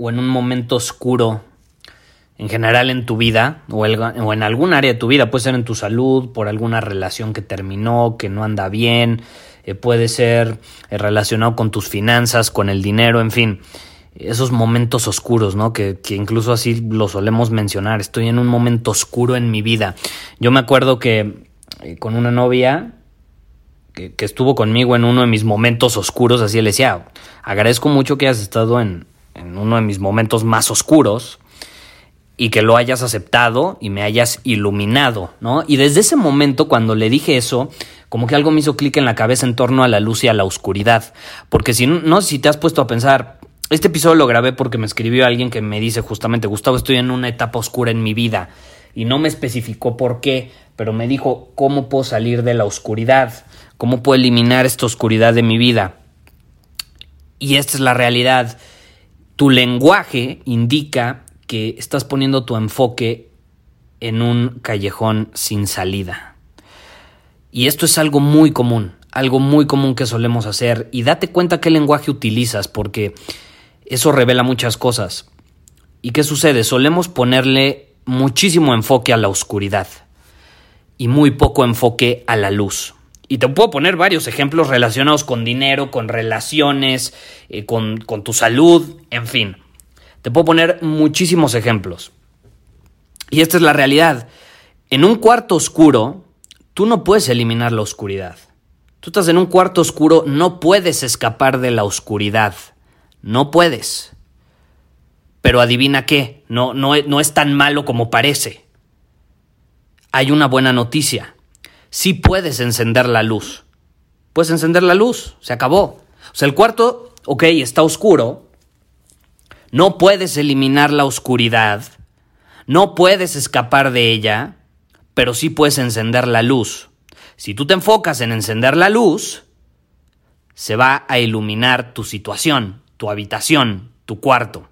o en un momento oscuro en general en tu vida o, en algún área de tu vida? Puede ser en tu salud, por alguna relación que terminó, que no anda bien, eh, puede ser eh, relacionado con tus finanzas, con el dinero, en fin. Esos momentos oscuros, ¿no? Que, incluso así lo solemos mencionar. Estoy en un momento oscuro en mi vida. Yo me acuerdo que eh, con una novia que, estuvo conmigo en uno de mis momentos oscuros, así le decía, agradezco mucho que hayas estado en, en uno de mis momentos más oscuros y que lo hayas aceptado y me hayas iluminado, ¿no? Y desde ese momento, cuando le dije eso, como que algo me hizo clic en la cabeza en torno a la luz y a la oscuridad. Porque si no, si te has puesto a pensar, este episodio lo grabé porque me escribió alguien que me dice justamente, Gustavo, estoy en una etapa oscura en mi vida. Y no me especificó por qué, pero me dijo, ¿cómo puedo salir de la oscuridad? ¿Cómo puedo eliminar esta oscuridad de mi vida? Y esta es la realidad. Tu lenguaje indica que estás poniendo tu enfoque en un callejón sin salida. Y esto es algo muy común, algo muy común que solemos hacer. Y date cuenta qué lenguaje utilizas, porque eso revela muchas cosas. ¿Y qué sucede? Solemos ponerle muchísimo enfoque a la oscuridad y muy poco enfoque a la luz. Y te puedo poner varios ejemplos relacionados con dinero, con relaciones, eh, con, con tu salud, en fin. Te puedo poner muchísimos ejemplos. Y esta es la realidad. En un cuarto oscuro, tú no puedes eliminar la oscuridad. Tú estás en un cuarto oscuro, no puedes escapar de la oscuridad. No puedes. Pero adivina qué, no, no, no es tan malo como parece. Hay una buena noticia. Sí puedes encender la luz. Puedes encender la luz, se acabó. O sea, el cuarto, ok, está oscuro, no puedes eliminar la oscuridad, no puedes escapar de ella, pero sí puedes encender la luz. Si tú te enfocas en encender la luz, se va a iluminar tu situación, tu habitación, tu cuarto.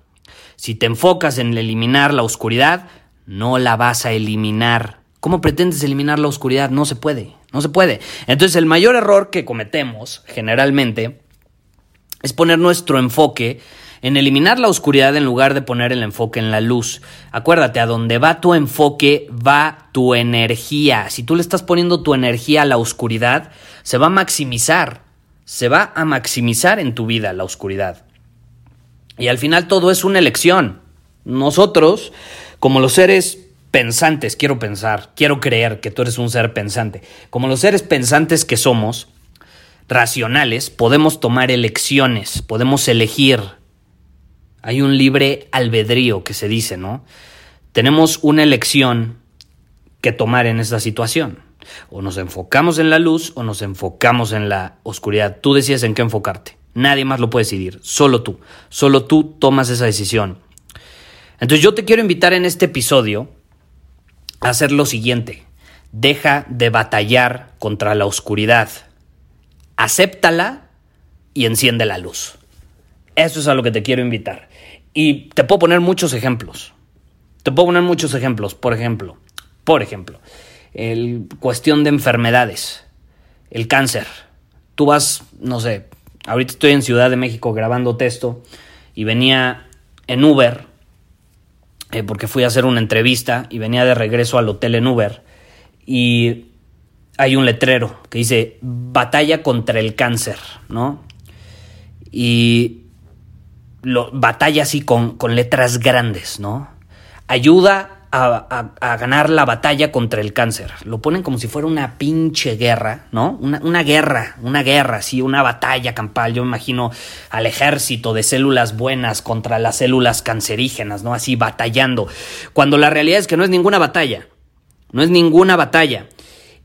Si te enfocas en eliminar la oscuridad, no la vas a eliminar. ¿Cómo pretendes eliminar la oscuridad? No se puede, no se puede. Entonces el mayor error que cometemos generalmente es poner nuestro enfoque en eliminar la oscuridad en lugar de poner el enfoque en la luz. Acuérdate, a donde va tu enfoque va tu energía. Si tú le estás poniendo tu energía a la oscuridad, se va a maximizar. Se va a maximizar en tu vida la oscuridad. Y al final todo es una elección. Nosotros, como los seres pensantes, quiero pensar, quiero creer que tú eres un ser pensante, como los seres pensantes que somos, racionales, podemos tomar elecciones, podemos elegir hay un libre albedrío que se dice, ¿no? Tenemos una elección que tomar en esta situación. O nos enfocamos en la luz o nos enfocamos en la oscuridad. Tú decides en qué enfocarte. Nadie más lo puede decidir. Solo tú. Solo tú tomas esa decisión. Entonces yo te quiero invitar en este episodio hacer lo siguiente. Deja de batallar contra la oscuridad. Acéptala y enciende la luz. Eso es a lo que te quiero invitar. Y te puedo poner muchos ejemplos. Te puedo poner muchos ejemplos. Por ejemplo, por ejemplo, el cuestión de enfermedades, el cáncer. Tú vas, no sé, ahorita estoy en Ciudad de México grabando texto y venía en Uber, eh, porque fui a hacer una entrevista y venía de regreso al hotel en Uber y hay un letrero que dice batalla contra el cáncer, ¿no? Y batalla así con, con letras grandes, ¿no? Ayuda a, ganar la batalla contra el cáncer. Lo ponen como si fuera una pinche guerra, ¿no? Una, una, guerra, una guerra, sí, una batalla campal. Yo me imagino al ejército de células buenas contra las células cancerígenas, ¿no? Así batallando. Cuando la realidad es que no es ninguna batalla. No es ninguna batalla.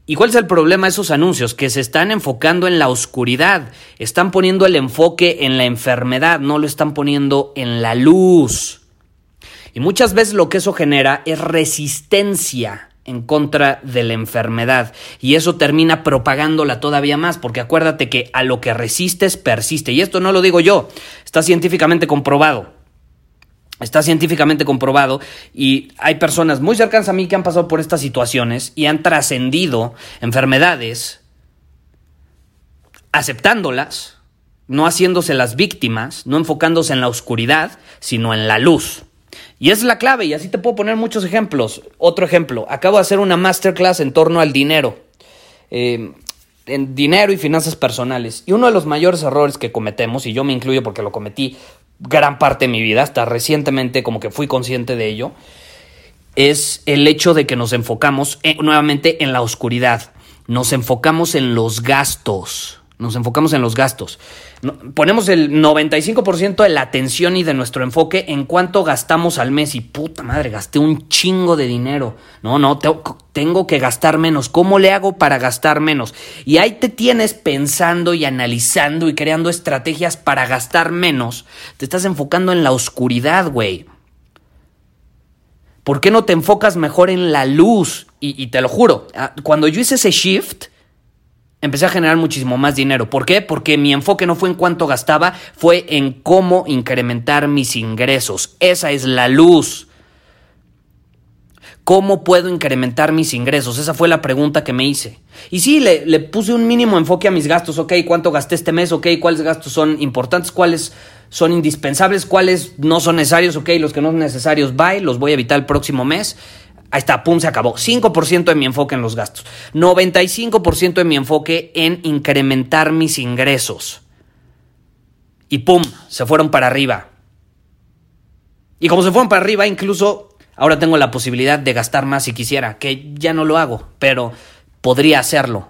¿Y cuál es el problema de esos anuncios? Que se están enfocando en la oscuridad, están poniendo el enfoque en la enfermedad, no lo están poniendo en la luz. Y muchas veces lo que eso genera es resistencia en contra de la enfermedad y eso termina propagándola todavía más porque acuérdate que a lo que resistes persiste y esto no lo digo yo, está científicamente comprobado. Está científicamente comprobado y hay personas muy cercanas a mí que han pasado por estas situaciones y han trascendido enfermedades aceptándolas, no haciéndose las víctimas, no enfocándose en la oscuridad, sino en la luz. Y es la clave y así te puedo poner muchos ejemplos. Otro ejemplo, acabo de hacer una masterclass en torno al dinero. Eh, en dinero y finanzas personales. Y uno de los mayores errores que cometemos, y yo me incluyo porque lo cometí gran parte de mi vida, hasta recientemente como que fui consciente de ello, es el hecho de que nos enfocamos eh, nuevamente en la oscuridad, nos enfocamos en los gastos, nos enfocamos en los gastos. Ponemos el 95% de la atención y de nuestro enfoque en cuánto gastamos al mes y puta madre, gasté un chingo de dinero. No, no, tengo que gastar menos. ¿Cómo le hago para gastar menos? Y ahí te tienes pensando y analizando y creando estrategias para gastar menos. Te estás enfocando en la oscuridad, güey. ¿Por qué no te enfocas mejor en la luz? Y, y te lo juro, ah, cuando yo hice ese shift, empecé a generar muchísimo más dinero. ¿Por qué? Porque mi enfoque no fue en cuánto gastaba, fue en cómo incrementar mis ingresos. Esa es la luz. ¿Cómo puedo incrementar mis ingresos? Esa fue la pregunta que me hice. Y sí, le, puse un mínimo enfoque a mis gastos. Ok, ¿cuánto gasté este mes? Ok, ¿cuáles gastos son importantes? ¿Cuáles son indispensables? ¿Cuáles no son necesarios? Ok, los que no son necesarios, bye, los voy a evitar el próximo mes. Ahí está, pum, se acabó. 5% de mi enfoque en los gastos. 95% de mi enfoque en incrementar mis ingresos. Y pum, se fueron para arriba. Y como se fueron para arriba, incluso ahora tengo la posibilidad de gastar más si quisiera, que ya no lo hago, pero podría hacerlo.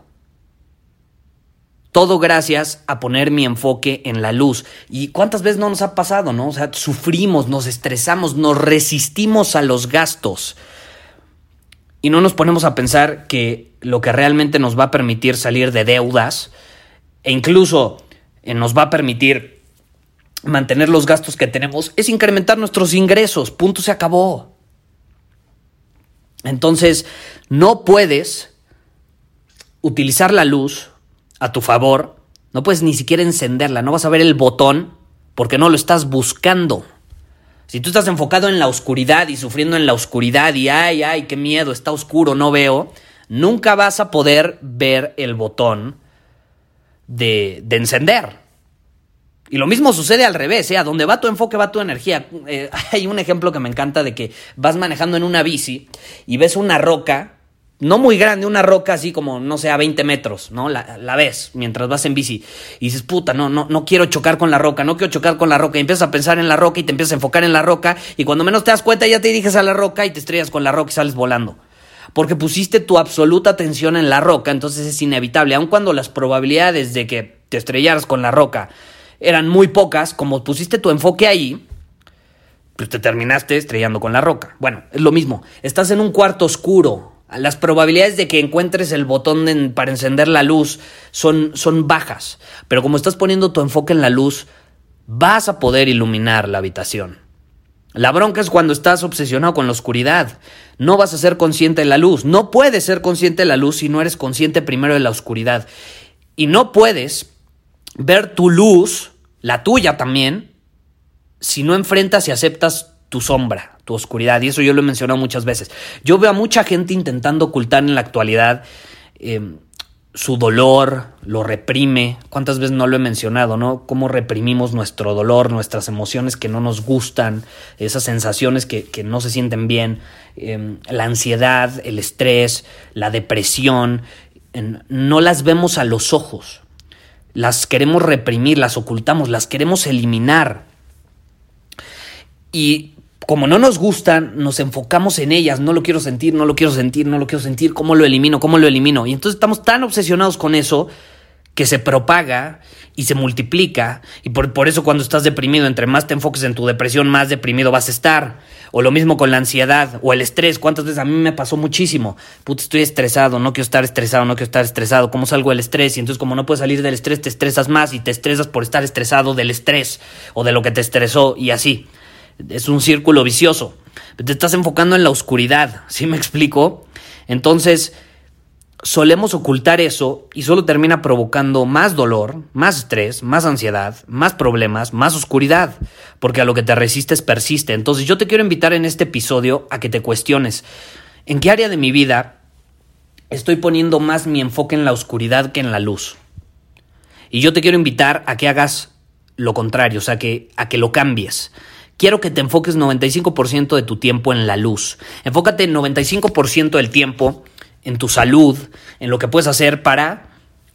Todo gracias a poner mi enfoque en la luz. ¿Y cuántas veces no nos ha pasado, no? O sea, sufrimos, nos estresamos, nos resistimos a los gastos y no nos ponemos a pensar que lo que realmente nos va a permitir salir de deudas e incluso eh, nos va a permitir mantener los gastos que tenemos es incrementar nuestros ingresos. Punto se acabó. Entonces, no puedes utilizar la luz a tu favor, no puedes ni siquiera encenderla, no vas a ver el botón porque no lo estás buscando. Si tú estás enfocado en la oscuridad y sufriendo en la oscuridad y ay, ay, qué miedo, está oscuro, no veo, nunca vas a poder ver el botón de, de encender. Y lo mismo sucede al revés, ¿eh? A donde va tu enfoque va tu energía. Eh, hay un ejemplo que me encanta de que vas manejando en una bici y ves una roca no muy grande, una roca así como, no sé, a 20 metros, ¿no? La, ves mientras vas en bici y dices, puta, no, no, no quiero chocar con la roca, no quiero chocar con la roca. Y empiezas a pensar en la roca y te empiezas a enfocar en la roca y cuando menos te das cuenta ya te diriges a la roca y te estrellas con la roca y sales volando. Porque pusiste tu absoluta atención en la roca, entonces es inevitable, aun cuando las probabilidades de que te estrellaras con la roca eran muy pocas, como pusiste tu enfoque ahí, pues te terminaste estrellando con la roca. Bueno, es lo mismo, estás en un cuarto oscuro, las probabilidades de que encuentres el botón para encender la luz son, son bajas, pero como estás poniendo tu enfoque en la luz, vas a poder iluminar la habitación. La bronca es cuando estás obsesionado con la oscuridad. No vas a ser consciente de la luz. No puedes ser consciente de la luz si no eres consciente primero de la oscuridad. Y no puedes ver tu luz, la tuya también, si no enfrentas y aceptas tu sombra tu oscuridad. Y eso yo lo he mencionado muchas veces. Yo veo a mucha gente intentando ocultar en la actualidad eh, su dolor, lo reprime. ¿Cuántas veces no lo he mencionado, no? Cómo reprimimos nuestro dolor, nuestras emociones que no nos gustan, esas sensaciones que, no se sienten bien, eh, la ansiedad, el estrés, la depresión. no las vemos a los ojos. Las queremos reprimir, las ocultamos, las queremos eliminar. Y como no nos gustan, nos enfocamos en ellas, no lo quiero sentir, no lo quiero sentir, no lo quiero sentir, ¿cómo lo elimino? ¿Cómo lo elimino? Y entonces estamos tan obsesionados con eso que se propaga y se multiplica. Y por, por, eso cuando estás deprimido, entre más te enfoques en tu depresión, más deprimido vas a estar. O lo mismo con la ansiedad o el estrés. ¿Cuántas veces a mí me pasó muchísimo? Puta, estoy estresado, no quiero estar estresado, no quiero estar estresado. ¿Cómo salgo del estrés? Y entonces como no puedes salir del estrés, te estresas más y te estresas por estar estresado del estrés o de lo que te estresó y así. Es un círculo vicioso. Te estás enfocando en la oscuridad, ¿sí me explico? Entonces solemos ocultar eso y solo termina provocando más dolor, más estrés, más ansiedad, más problemas, más oscuridad, porque a lo que te resistes persiste. Entonces yo te quiero invitar en este episodio a que te cuestiones, ¿en qué área de mi vida estoy poniendo más mi enfoque en la oscuridad que en la luz? Y yo te quiero invitar a que hagas lo contrario, o sea, que, a que lo cambies. Quiero que te enfoques 95% de tu tiempo en la luz. Enfócate 95% del tiempo en tu salud, en lo que puedes hacer para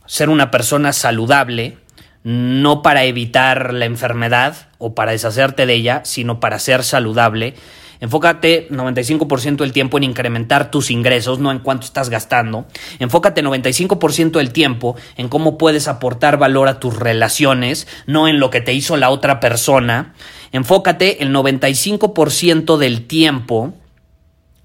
ser una persona saludable, no para evitar la enfermedad o para deshacerte de ella, sino para ser saludable. Enfócate 95% del tiempo en incrementar tus ingresos, no en cuánto estás gastando. Enfócate 95% del tiempo en cómo puedes aportar valor a tus relaciones, no en lo que te hizo la otra persona. Enfócate el 95% del tiempo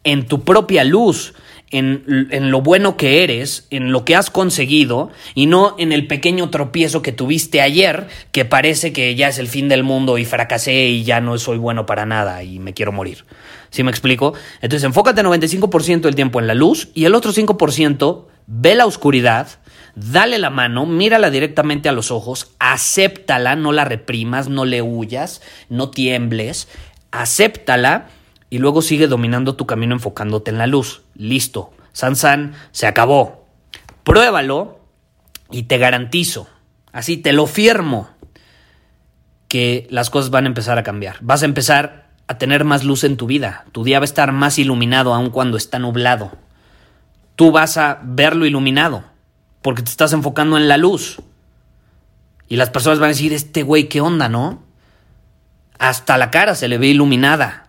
en tu propia luz, en, lo bueno que eres, en lo que has conseguido y no en el pequeño tropiezo que tuviste ayer que parece que ya es el fin del mundo y fracasé y ya no soy bueno para nada y me quiero morir. ¿Sí me explico? Entonces enfócate 95% del tiempo en la luz y el otro 5% ve la oscuridad, dale la mano, mírala directamente a los ojos, acéptala, no la reprimas, no le huyas, no tiembles, acéptala y luego sigue dominando tu camino enfocándote en la luz. Listo, San San, se acabó. Pruébalo y te garantizo, así te lo firmo, que las cosas van a empezar a cambiar. Vas a empezar a tener más luz en tu vida. Tu día va a estar más iluminado aun cuando está nublado. Tú vas a verlo iluminado porque te estás enfocando en la luz. Y las personas van a decir, este güey, ¿qué onda, no? Hasta la cara se le ve iluminada.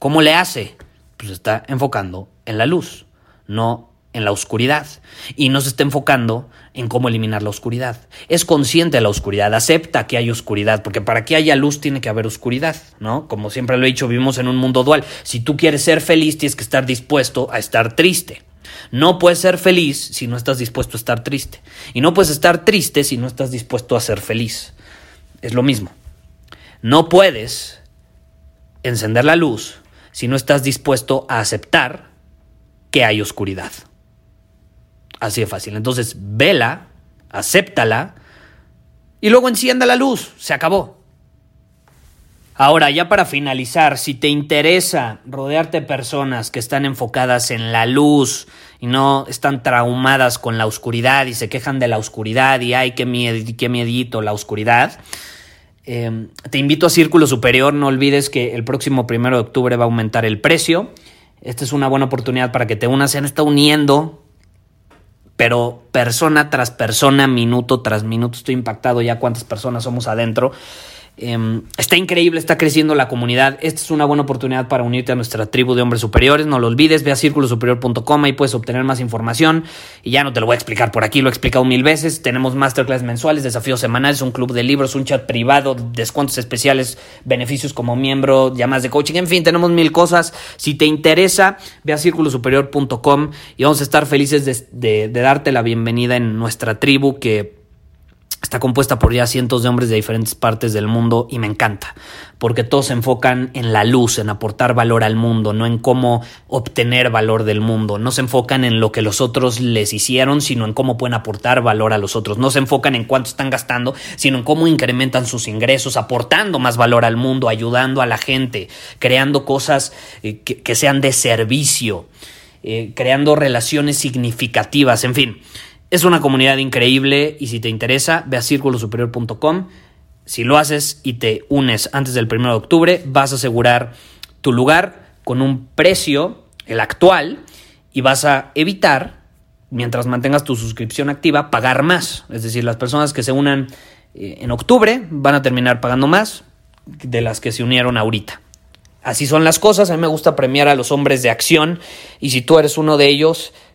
¿Cómo le hace? Pues está enfocando en la luz, no en la oscuridad. Y no se está enfocando en cómo eliminar la oscuridad. Es consciente de la oscuridad, acepta que hay oscuridad, porque para que haya luz tiene que haber oscuridad, ¿no? Como siempre lo he dicho, vivimos en un mundo dual. Si tú quieres ser feliz, tienes que estar dispuesto a estar triste. No puedes ser feliz si no estás dispuesto a estar triste. Y no puedes estar triste si no estás dispuesto a ser feliz. Es lo mismo. No puedes encender la luz si no estás dispuesto a aceptar que hay oscuridad. Así de fácil. Entonces, vela, acéptala y luego encienda la luz. Se acabó. Ahora, ya para finalizar, si te interesa rodearte de personas que están enfocadas en la luz y no están traumadas con la oscuridad y se quejan de la oscuridad y ay, qué, miedo, qué miedito la oscuridad, Em, te invito a Círculo Superior, no olvides que el próximo primero de octubre va a aumentar el precio. Esta es una buena oportunidad para que te unas, se estado uniendo, pero persona tras persona, minuto tras minuto, estoy impactado ya cuántas personas somos adentro. Em, está increíble, está creciendo la comunidad. Esta es una buena oportunidad para unirte a nuestra tribu de hombres superiores. No lo olvides, ve a círculosuperior.com y puedes obtener más información. Y ya no te lo voy a explicar por aquí, lo he explicado mil veces. Tenemos masterclass mensuales, desafíos semanales, un club de libros, un chat privado, descuentos especiales, beneficios como miembro, llamadas de coaching. En fin, tenemos mil cosas. Si te interesa, ve a círculosuperior.com y vamos a estar felices de darte la bienvenida en nuestra tribu que Está compuesta por ya cientos de hombres de diferentes partes del mundo y me encanta, porque todos se enfocan en la luz, en aportar valor al mundo, no en cómo obtener valor del mundo. No se enfocan en lo que los otros les hicieron, sino en cómo pueden aportar valor a los otros. No se enfocan en cuánto están gastando, sino en cómo incrementan sus ingresos, aportando más valor al mundo, ayudando a la gente, creando cosas eh, que, sean de servicio, eh, creando relaciones significativas, en fin. Es una comunidad increíble y si te interesa, ve a círculosuperior.com. Si lo haces y te unes antes del 1 de octubre, vas a asegurar tu lugar con un precio, el actual, y vas a evitar, mientras mantengas tu suscripción activa, pagar más. Es decir, las personas que se unan eh, en octubre van a terminar pagando más de las que se unieron ahorita. Así son las cosas, a mí me gusta premiar a los hombres de acción y si tú eres uno de ellos,